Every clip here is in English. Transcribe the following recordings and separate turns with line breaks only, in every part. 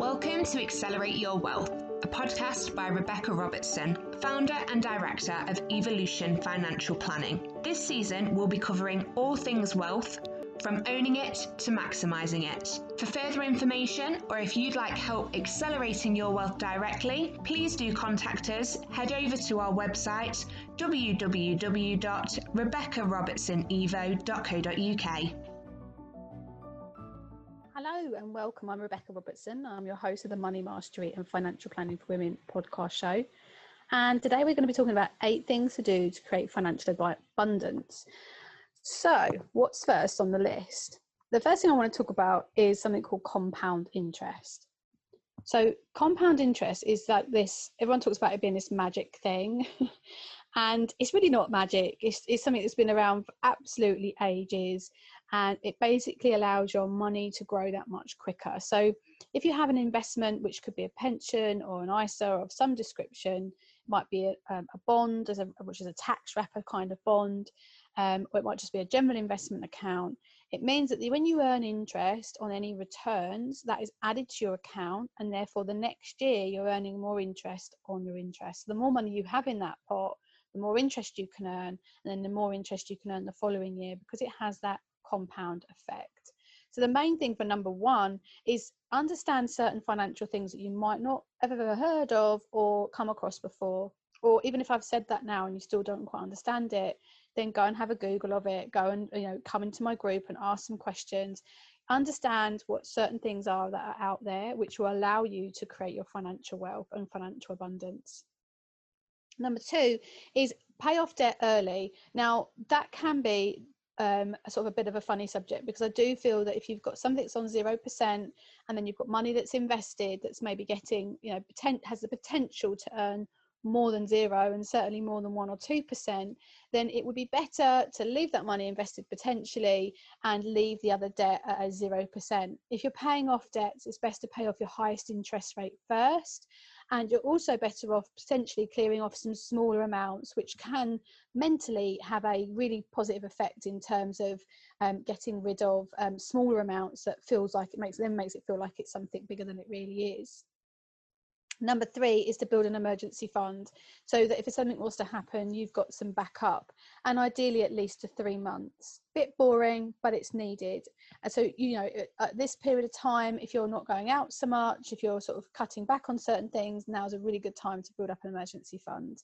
Welcome to Accelerate Your Wealth, a podcast by Rebecca Robertson, founder and director of Evolution Financial Planning. This season, we'll be covering all things wealth, from owning it to maximising it. For further information, or if you'd like help accelerating your wealth directly, please do contact us. Head over to our website www.rebeccarobertsonevo.co.uk.
Hello and welcome. I'm Rebecca Robertson. I'm your host of the Money Mastery and Financial Planning for Women podcast show. And today we're going to be talking about eight things to do to create financial abundance. So, what's first on the list? The first thing I want to talk about is something called compound interest. So, compound interest is like this, everyone talks about it being this magic thing. and it's really not magic, it's, it's something that's been around for absolutely ages and it basically allows your money to grow that much quicker. So, if you have an investment, which could be a pension or an ISA of some description, it might be a, um, a bond, a, which is a tax wrapper kind of bond, um, or it might just be a general investment account. It means that when you earn interest on any returns, that is added to your account, and therefore the next year you're earning more interest on your interest. The more money you have in that pot, the more interest you can earn, and then the more interest you can earn the following year because it has that compound effect. So the main thing for number one is understand certain financial things that you might not have ever heard of or come across before. Or even if I've said that now and you still don't quite understand it, then go and have a Google of it. Go and you know come into my group and ask some questions. Understand what certain things are that are out there, which will allow you to create your financial wealth and financial abundance. Number two is pay off debt early. Now that can be um, a sort of a bit of a funny subject because I do feel that if you've got something that's on zero percent and then you've got money that's invested that's maybe getting you know has the potential to earn more than zero and certainly more than one or two percent, then it would be better to leave that money invested potentially and leave the other debt at a zero percent. If you're paying off debts, it's best to pay off your highest interest rate first and you're also better off potentially clearing off some smaller amounts which can mentally have a really positive effect in terms of um, getting rid of um, smaller amounts that feels like it makes them makes it feel like it's something bigger than it really is Number three is to build an emergency fund so that if something was to happen, you've got some backup and ideally at least to three months. Bit boring, but it's needed. And so, you know, at this period of time, if you're not going out so much, if you're sort of cutting back on certain things, now's a really good time to build up an emergency fund.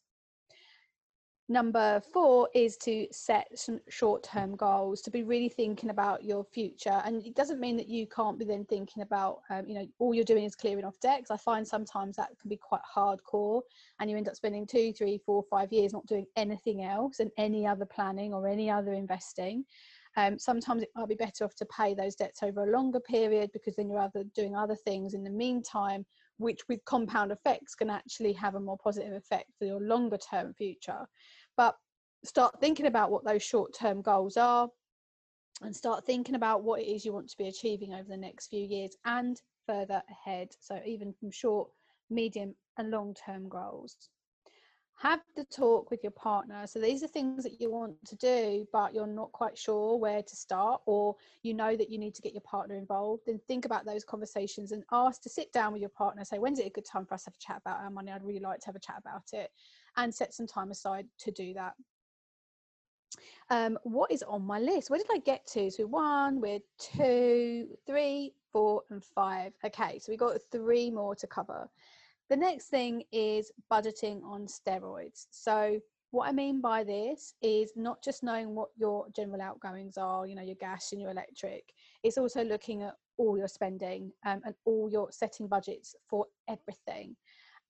Number four is to set some short term goals, to be really thinking about your future. And it doesn't mean that you can't be then thinking about, um, you know, all you're doing is clearing off decks. I find sometimes that can be quite hardcore and you end up spending two, three, four, five years not doing anything else and any other planning or any other investing. Um, sometimes it might be better off to pay those debts over a longer period because then you're either doing other things in the meantime, which with compound effects can actually have a more positive effect for your longer term future. But start thinking about what those short term goals are and start thinking about what it is you want to be achieving over the next few years and further ahead. So, even from short, medium, and long term goals. Have the talk with your partner. So, these are things that you want to do, but you're not quite sure where to start, or you know that you need to get your partner involved. Then think about those conversations and ask to sit down with your partner. Say, when's it a good time for us to have a chat about our money? I'd really like to have a chat about it and set some time aside to do that. Um, what is on my list? Where did I get to? So one, we're two, three, four, and five. Okay, so we got three more to cover. The next thing is budgeting on steroids. So what I mean by this is not just knowing what your general outgoings are, you know, your gas and your electric. It's also looking at all your spending um, and all your setting budgets for everything.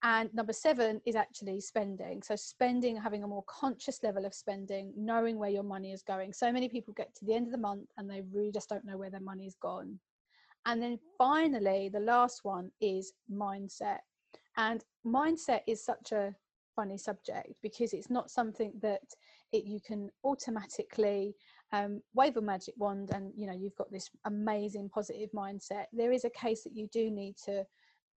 And number seven is actually spending. So, spending, having a more conscious level of spending, knowing where your money is going. So many people get to the end of the month and they really just don't know where their money's gone. And then finally, the last one is mindset. And mindset is such a funny subject because it's not something that it, you can automatically um, wave a magic wand and you know you've got this amazing positive mindset. There is a case that you do need to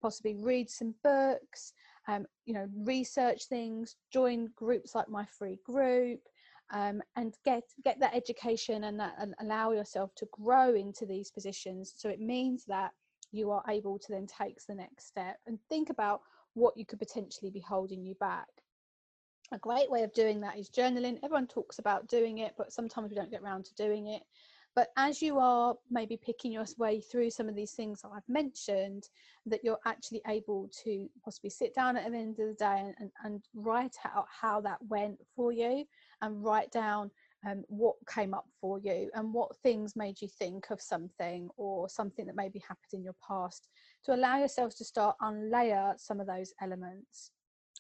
possibly read some books, um, you know, research things, join groups like my free group, um, and get get that education and that and allow yourself to grow into these positions. So it means that you are able to then take the next step and think about what you could potentially be holding you back. A great way of doing that is journaling. Everyone talks about doing it, but sometimes we don't get around to doing it. But as you are maybe picking your way through some of these things that I've mentioned, that you're actually able to possibly sit down at the end of the day and, and write out how that went for you and write down um, what came up for you and what things made you think of something or something that maybe happened in your past to allow yourselves to start unlayer some of those elements.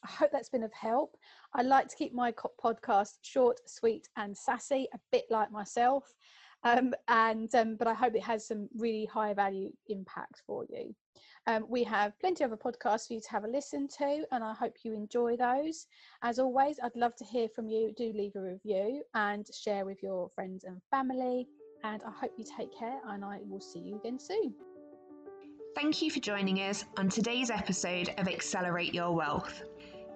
I hope that's been of help. I like to keep my podcast short, sweet, and sassy, a bit like myself. Um, and um, but I hope it has some really high value impact for you. Um, we have plenty of other podcasts for you to have a listen to, and I hope you enjoy those. As always, I'd love to hear from you. Do leave a review and share with your friends and family. And I hope you take care, and I will see you again soon.
Thank you for joining us on today's episode of Accelerate Your Wealth.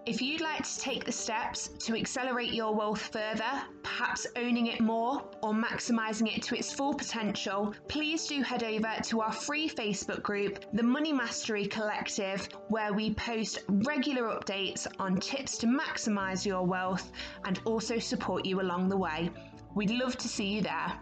If you'd like to take the steps to accelerate your wealth further, perhaps owning it more or maximising it to its full potential, please do head over to our free Facebook group, the Money Mastery Collective, where we post regular updates on tips to maximise your wealth and also support you along the way. We'd love to see you there.